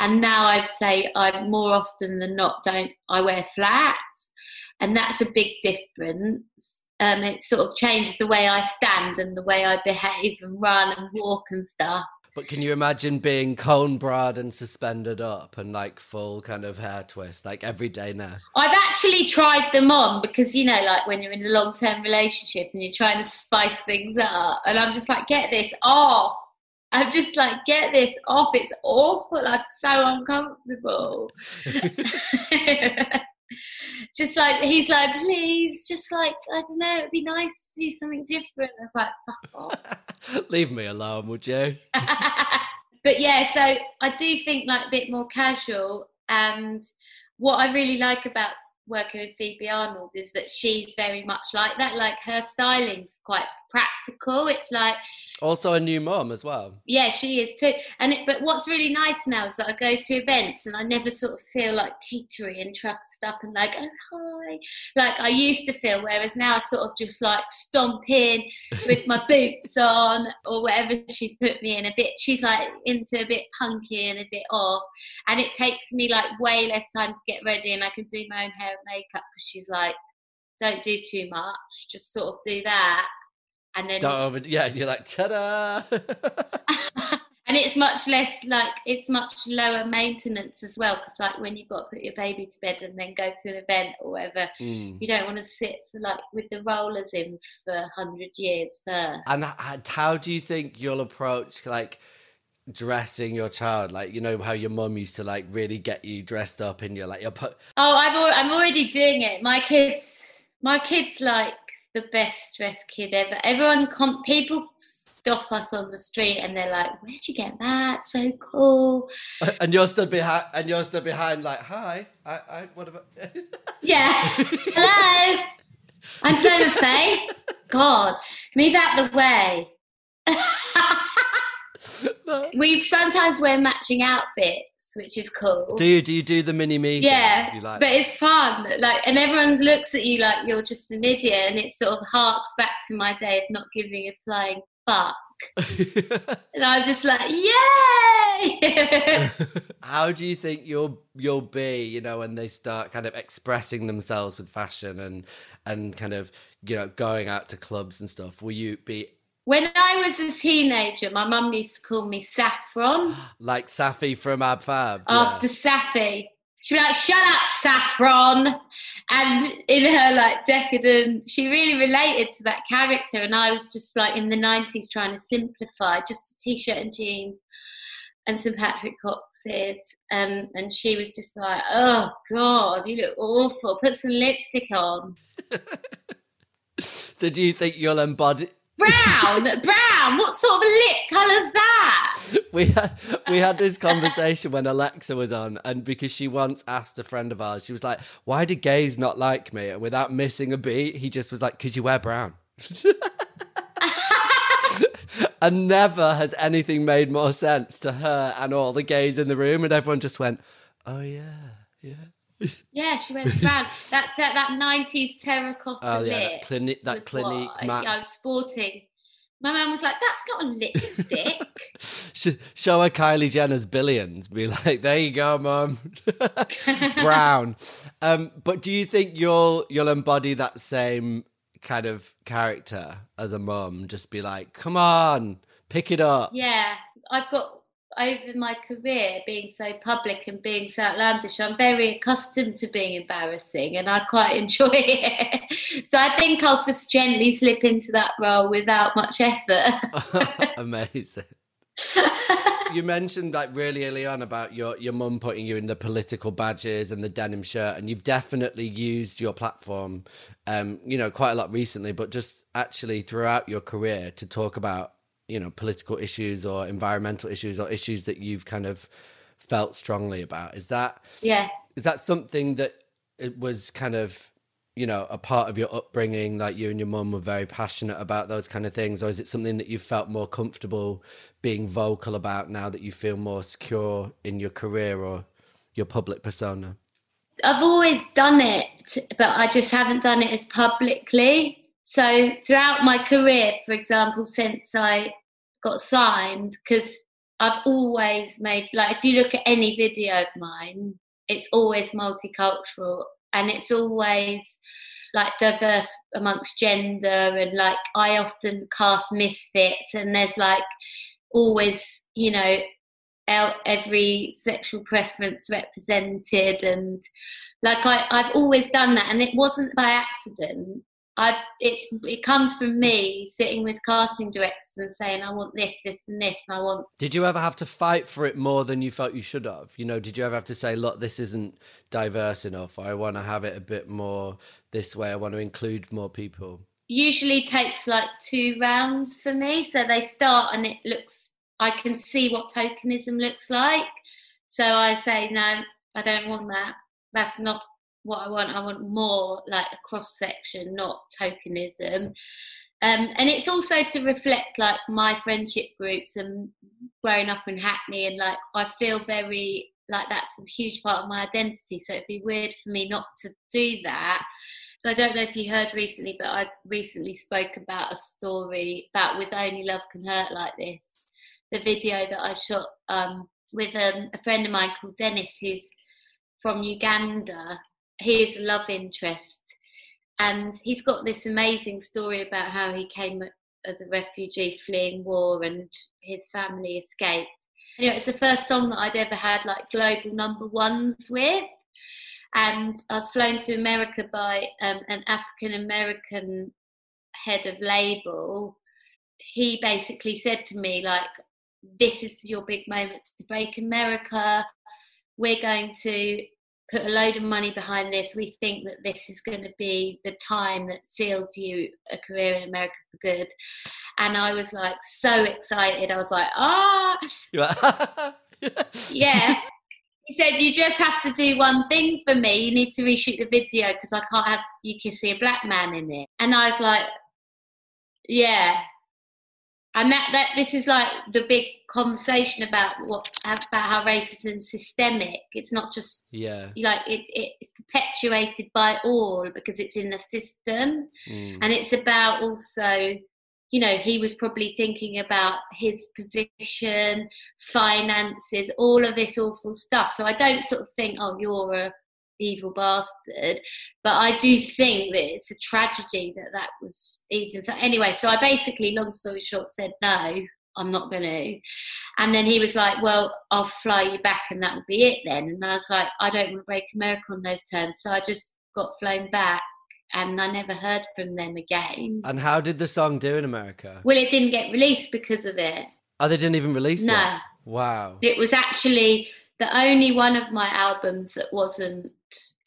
S2: and now I'd say I more often than not don't. I wear flats, and that's a big difference. Um, it sort of changes the way I stand and the way I behave and run and walk and stuff.
S1: But can you imagine being cone brad and suspended up and like full kind of hair twist, like every day now?
S2: I've actually tried them on because you know, like when you're in a long term relationship and you're trying to spice things up, and I'm just like, get this off. I'm just like, get this off. It's awful. I'm so uncomfortable. just like he's like, please, just like I don't know, it'd be nice to do something different. I was like, fuck off.
S1: Leave me alone, would you?
S2: but yeah, so I do think like a bit more casual. And what I really like about working with Phoebe Arnold is that she's very much like that. Like her styling's quite practical. It's like
S1: also a new mom as well.
S2: Yeah, she is too. And it, but what's really nice now is that I go to events and I never sort of feel like teetery and trussed up and like oh hi, like I used to feel. Whereas now I sort of just like stomp in with my boots on or whatever she's put me in. A bit, she's like into a bit punky and a bit off, and it takes me like way less time to get ready, and I can do my own hair and makeup because she's like, don't do too much, just sort of do that and then
S1: over, yeah, you're like ta-da.
S2: and it's much less like it's much lower maintenance as well because like when you've got to put your baby to bed and then go to an event or whatever, mm. you don't want to sit for like with the rollers in for hundred years first.
S1: And how do you think you'll approach like? dressing your child like you know how your mum used to like really get you dressed up and you're like you're put
S2: oh i've al- i'm already doing it my kids my kids like the best dressed kid ever. Everyone, com- people stop us on the street and they're like, "Where'd you get that? So cool!"
S1: And you're stood behind, and you're stood behind, like, "Hi, I, I what about?"
S2: yeah, hello, I'm Fiona Faye. God, move out the way. we sometimes wear matching outfits which is cool.
S1: Do you do you do the mini me?
S2: Yeah, like but it's fun. Like, and everyone looks at you like you're just an idiot, and it sort of harks back to my day of not giving a flying fuck. and I'm just like, yay!
S1: How do you think you'll you'll be, you know, when they start kind of expressing themselves with fashion and and kind of you know going out to clubs and stuff? Will you be
S2: when I was a teenager, my mum used to call me Saffron.
S1: like Saffy from Ab Fab.
S2: After yeah. Saffy. She'd be like, shut up, Saffron. And in her like decadent, she really related to that character. And I was just like in the 90s trying to simplify just a t shirt and jeans and some Patrick Coxes. Um, and she was just like, oh God, you look awful. Put some lipstick on.
S1: so do you think you'll embody
S2: Brown, brown. What sort of lip colour's that?
S1: We had we had this conversation when Alexa was on, and because she once asked a friend of ours, she was like, "Why do gays not like me?" And without missing a beat, he just was like, "Cause you wear brown." and never has anything made more sense to her and all the gays in the room, and everyone just went, "Oh yeah, yeah."
S2: Yeah, she went brown. that that that nineties terracotta
S1: oh, yeah,
S2: lip.
S1: That clinique, that clinique.
S2: Yeah, I was sporting. My mum was like, "That's not a lipstick."
S1: Show her Kylie Jenner's billions. Be like, "There you go, mum." brown. Um, but do you think you'll you'll embody that same kind of character as a mum? Just be like, "Come on, pick it up."
S2: Yeah, I've got over my career being so public and being so outlandish, I'm very accustomed to being embarrassing and I quite enjoy it. so I think I'll just gently slip into that role without much effort.
S1: Amazing. you mentioned like really early on about your your mum putting you in the political badges and the denim shirt, and you've definitely used your platform, um, you know, quite a lot recently, but just actually throughout your career to talk about you know political issues or environmental issues or issues that you've kind of felt strongly about. Is that
S2: yeah?
S1: Is that something that it was kind of you know a part of your upbringing like you and your mum were very passionate about those kind of things or is it something that you felt more comfortable being vocal about now that you feel more secure in your career or your public persona
S2: i've always done it but i just haven't done it as publicly so throughout my career for example since i got signed because i've always made like if you look at any video of mine it's always multicultural and it's always like diverse amongst gender and like I often cast misfits and there's like always you know every sexual preference represented and like I, I've always done that and it wasn't by accident I it's it comes from me sitting with casting directors and saying I want this, this, and this, and I want.
S1: Did you ever have to fight for it more than you felt you should have? You know, did you ever have to say, "Look, this isn't diverse enough. I want to have it a bit more this way. I want to include more people."
S2: Usually takes like two rounds for me. So they start and it looks. I can see what tokenism looks like. So I say, no, I don't want that. That's not what I want. I want more like a cross section, not tokenism. Um, and it's also to reflect like my friendship groups and growing up in Hackney, and like I feel very like that's a huge part of my identity. So it'd be weird for me not to do that. I don't know if you heard recently, but I recently spoke about a story about with only love can hurt like this. The video that I shot um, with um, a friend of mine called Dennis, who's from Uganda, he is love interest, and he's got this amazing story about how he came as a refugee fleeing war and his family escaped. You know, it's the first song that I'd ever had like global number ones with. And I was flown to America by um, an African American head of label. He basically said to me, like, this is your big moment to break America. We're going to put a load of money behind this. We think that this is going to be the time that seals you a career in America for good. And I was like so excited. I was like, ah, yeah. He said, You just have to do one thing for me. You need to reshoot the video because I can't have you see a black man in it. And I was like, Yeah, and that that this is like the big conversation about what about how racism is systemic. It's not just
S1: yeah.
S2: like it, it's perpetuated by all because it's in the system. Mm. and it's about also you know he was probably thinking about his position finances all of this awful stuff. So i don't sort of think oh you're a evil bastard. But I do think that it's a tragedy that that was even. So anyway, so I basically, long story short, said no. I'm not going to. And then he was like, Well, I'll fly you back and that will be it then. And I was like, I don't want to break America on those terms. So I just got flown back and I never heard from them again.
S1: And how did the song do in America?
S2: Well, it didn't get released because of it.
S1: Oh, they didn't even release
S2: no.
S1: it? No. Wow.
S2: It was actually the only one of my albums that wasn't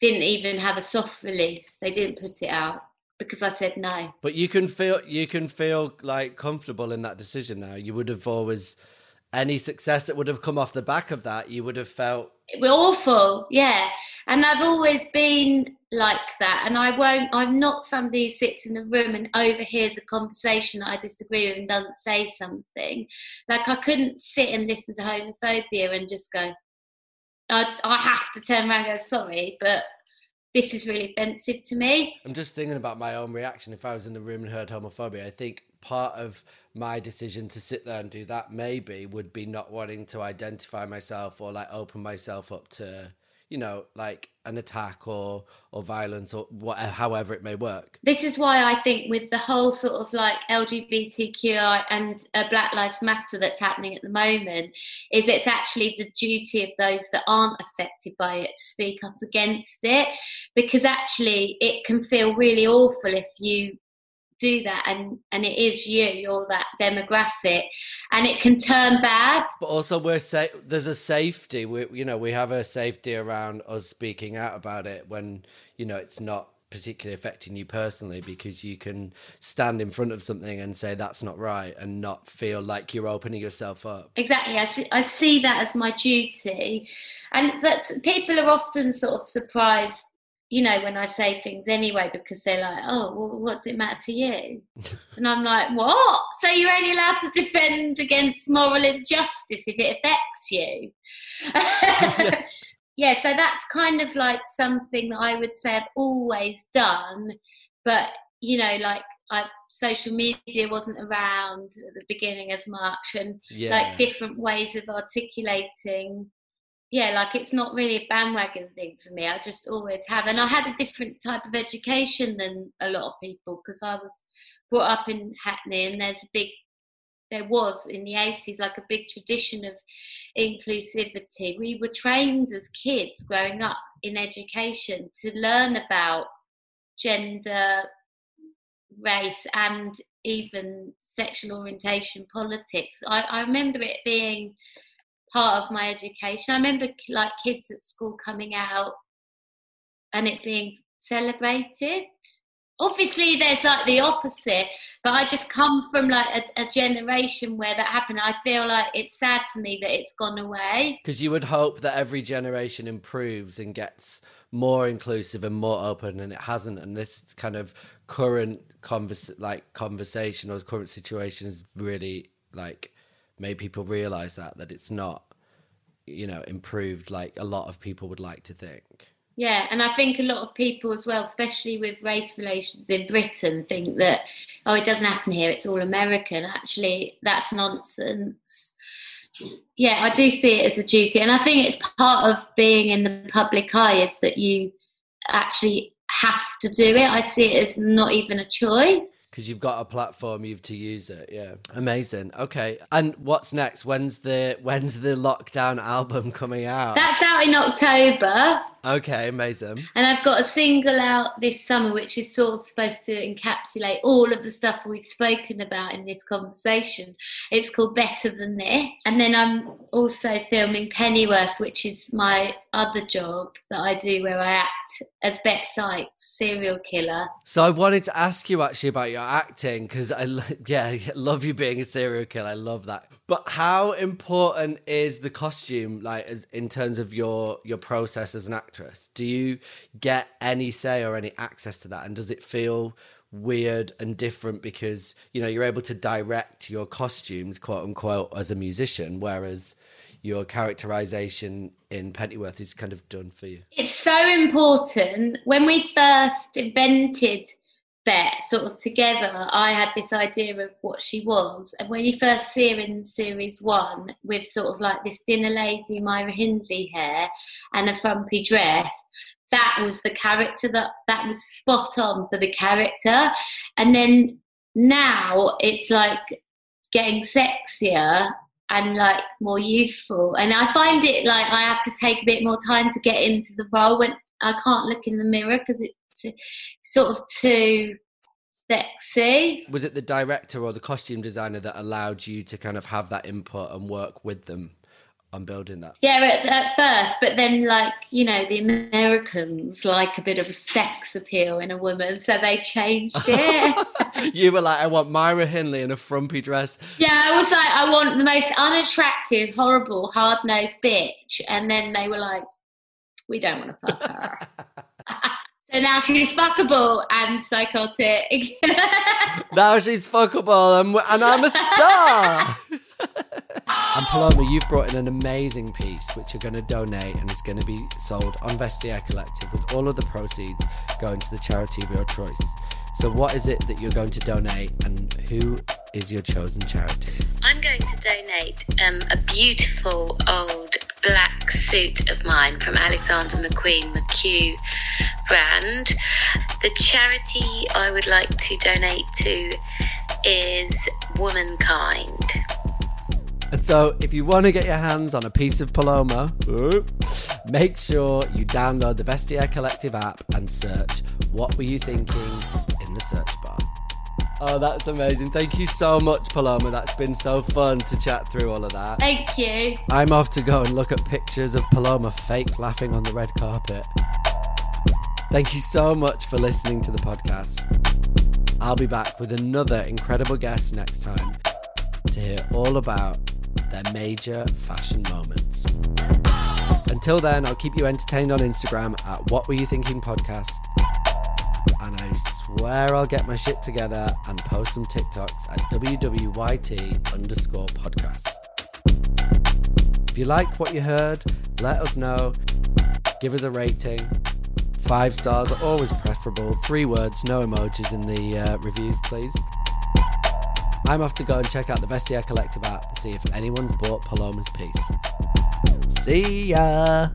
S2: didn't even have a soft release. They didn't put it out because I said no.
S1: But you can feel you can feel like comfortable in that decision now. You would have always any success that would have come off the back of that, you would have felt
S2: we're awful, yeah. And I've always been like that, and I won't. I'm not somebody who sits in the room and overhears a conversation that I disagree with and doesn't say something. Like I couldn't sit and listen to homophobia and just go, I, I have to turn around and go, sorry, but this is really offensive to me.
S1: I'm just thinking about my own reaction if I was in the room and heard homophobia. I think part of my decision to sit there and do that maybe would be not wanting to identify myself or like open myself up to you know, like an attack or or violence or whatever, however it may work.
S2: This is why I think with the whole sort of like LGBTQI and uh, Black Lives Matter that's happening at the moment, is it's actually the duty of those that aren't affected by it to speak up against it, because actually it can feel really awful if you do that and and it is you you're that demographic and it can turn bad.
S1: But also we're safe there's a safety we you know we have a safety around us speaking out about it when you know it's not particularly affecting you personally because you can stand in front of something and say that's not right and not feel like you're opening yourself up.
S2: Exactly i see, I see that as my duty. And but people are often sort of surprised you know, when I say things anyway, because they're like, oh, well, what's it matter to you? and I'm like, what? So you're only allowed to defend against moral injustice if it affects you? yeah, so that's kind of like something that I would say I've always done. But, you know, like I, social media wasn't around at the beginning as much, and yeah. like different ways of articulating yeah, like it's not really a bandwagon thing for me. I just always have. And I had a different type of education than a lot of people because I was brought up in Hackney and there's a big, there was in the 80s like a big tradition of inclusivity. We were trained as kids growing up in education to learn about gender, race, and even sexual orientation politics. I, I remember it being part of my education. I remember like kids at school coming out and it being celebrated. Obviously, there's like the opposite, but I just come from like a, a generation where that happened. I feel like it's sad to me that it's gone away.
S1: Because you would hope that every generation improves and gets more inclusive and more open, and it hasn't. And this kind of current convers like conversation or current situation is really like made people realize that that it's not you know improved like a lot of people would like to think.
S2: Yeah and i think a lot of people as well especially with race relations in britain think that oh it doesn't happen here it's all american. Actually that's nonsense. Yeah i do see it as a duty and i think it's part of being in the public eye is that you actually have to do it. I see it as not even a choice
S1: because you've got a platform you've to use it yeah. Amazing okay. And what's next? When's the when's the lockdown album coming out?
S2: That's out in october
S1: Okay, amazing.
S2: And I've got a single out this summer, which is sort of supposed to encapsulate all of the stuff we've spoken about in this conversation. It's called Better Than This. And then I'm also filming Pennyworth, which is my other job that I do where I act as Bet Sykes, serial killer.
S1: So I wanted to ask you actually about your acting because I, yeah, love you being a serial killer. I love that. But how important is the costume, like in terms of your your process as an actress? Do you get any say or any access to that, and does it feel weird and different because you know you're able to direct your costumes, quote unquote, as a musician, whereas your characterization in Pennyworth is kind of done for you?
S2: It's so important. When we first invented sort of together, I had this idea of what she was. And when you first see her in series one with sort of like this dinner lady Myra Hindley hair and a frumpy dress, that was the character that that was spot on for the character. And then now it's like getting sexier and like more youthful. And I find it like I have to take a bit more time to get into the role when I can't look in the mirror because it sort of too sexy.
S1: Was it the director or the costume designer that allowed you to kind of have that input and work with them on building that?
S2: Yeah, at, at, first, but then, like, you know, the Americans like a bit of a sex appeal in a woman, so they changed it.
S1: you were like, I want Myra Hindley in a frumpy dress.
S2: Yeah, I was like, I want the most unattractive, horrible, hard nosed bitch. And then they were like, we don't want to fuck her. So now she's fuckable and psychotic.
S1: now she's fuckable and, and I'm a star. and Paloma, you've brought in an amazing piece which you're going to donate and is going to be sold on Vestiaire Collective with all of the proceeds going to the charity of your choice. So, what is it that you're going to donate, and who is your chosen charity?
S2: I'm going to donate um, a beautiful old black suit of mine from Alexander McQueen McQ brand. The charity I would like to donate to is Womankind.
S1: And so, if you want to get your hands on a piece of Paloma, make sure you download the Vestiaire Collective app and search What Were You Thinking in the search bar. Oh, that's amazing. Thank you so much, Paloma. That's been so fun to chat through all of that.
S2: Thank you.
S1: I'm off to go and look at pictures of Paloma fake laughing on the red carpet. Thank you so much for listening to the podcast. I'll be back with another incredible guest next time to hear all about their major fashion moments. Until then, I'll keep you entertained on Instagram at What Were You Thinking Podcast. And I swear I'll get my shit together and post some TikToks at WWYT underscore podcast. If you like what you heard, let us know. Give us a rating. Five stars are always preferable. Three words, no emojis in the uh, reviews, please. I'm off to go and check out the Vestiaire Collective app and see if anyone's bought Paloma's piece. See ya!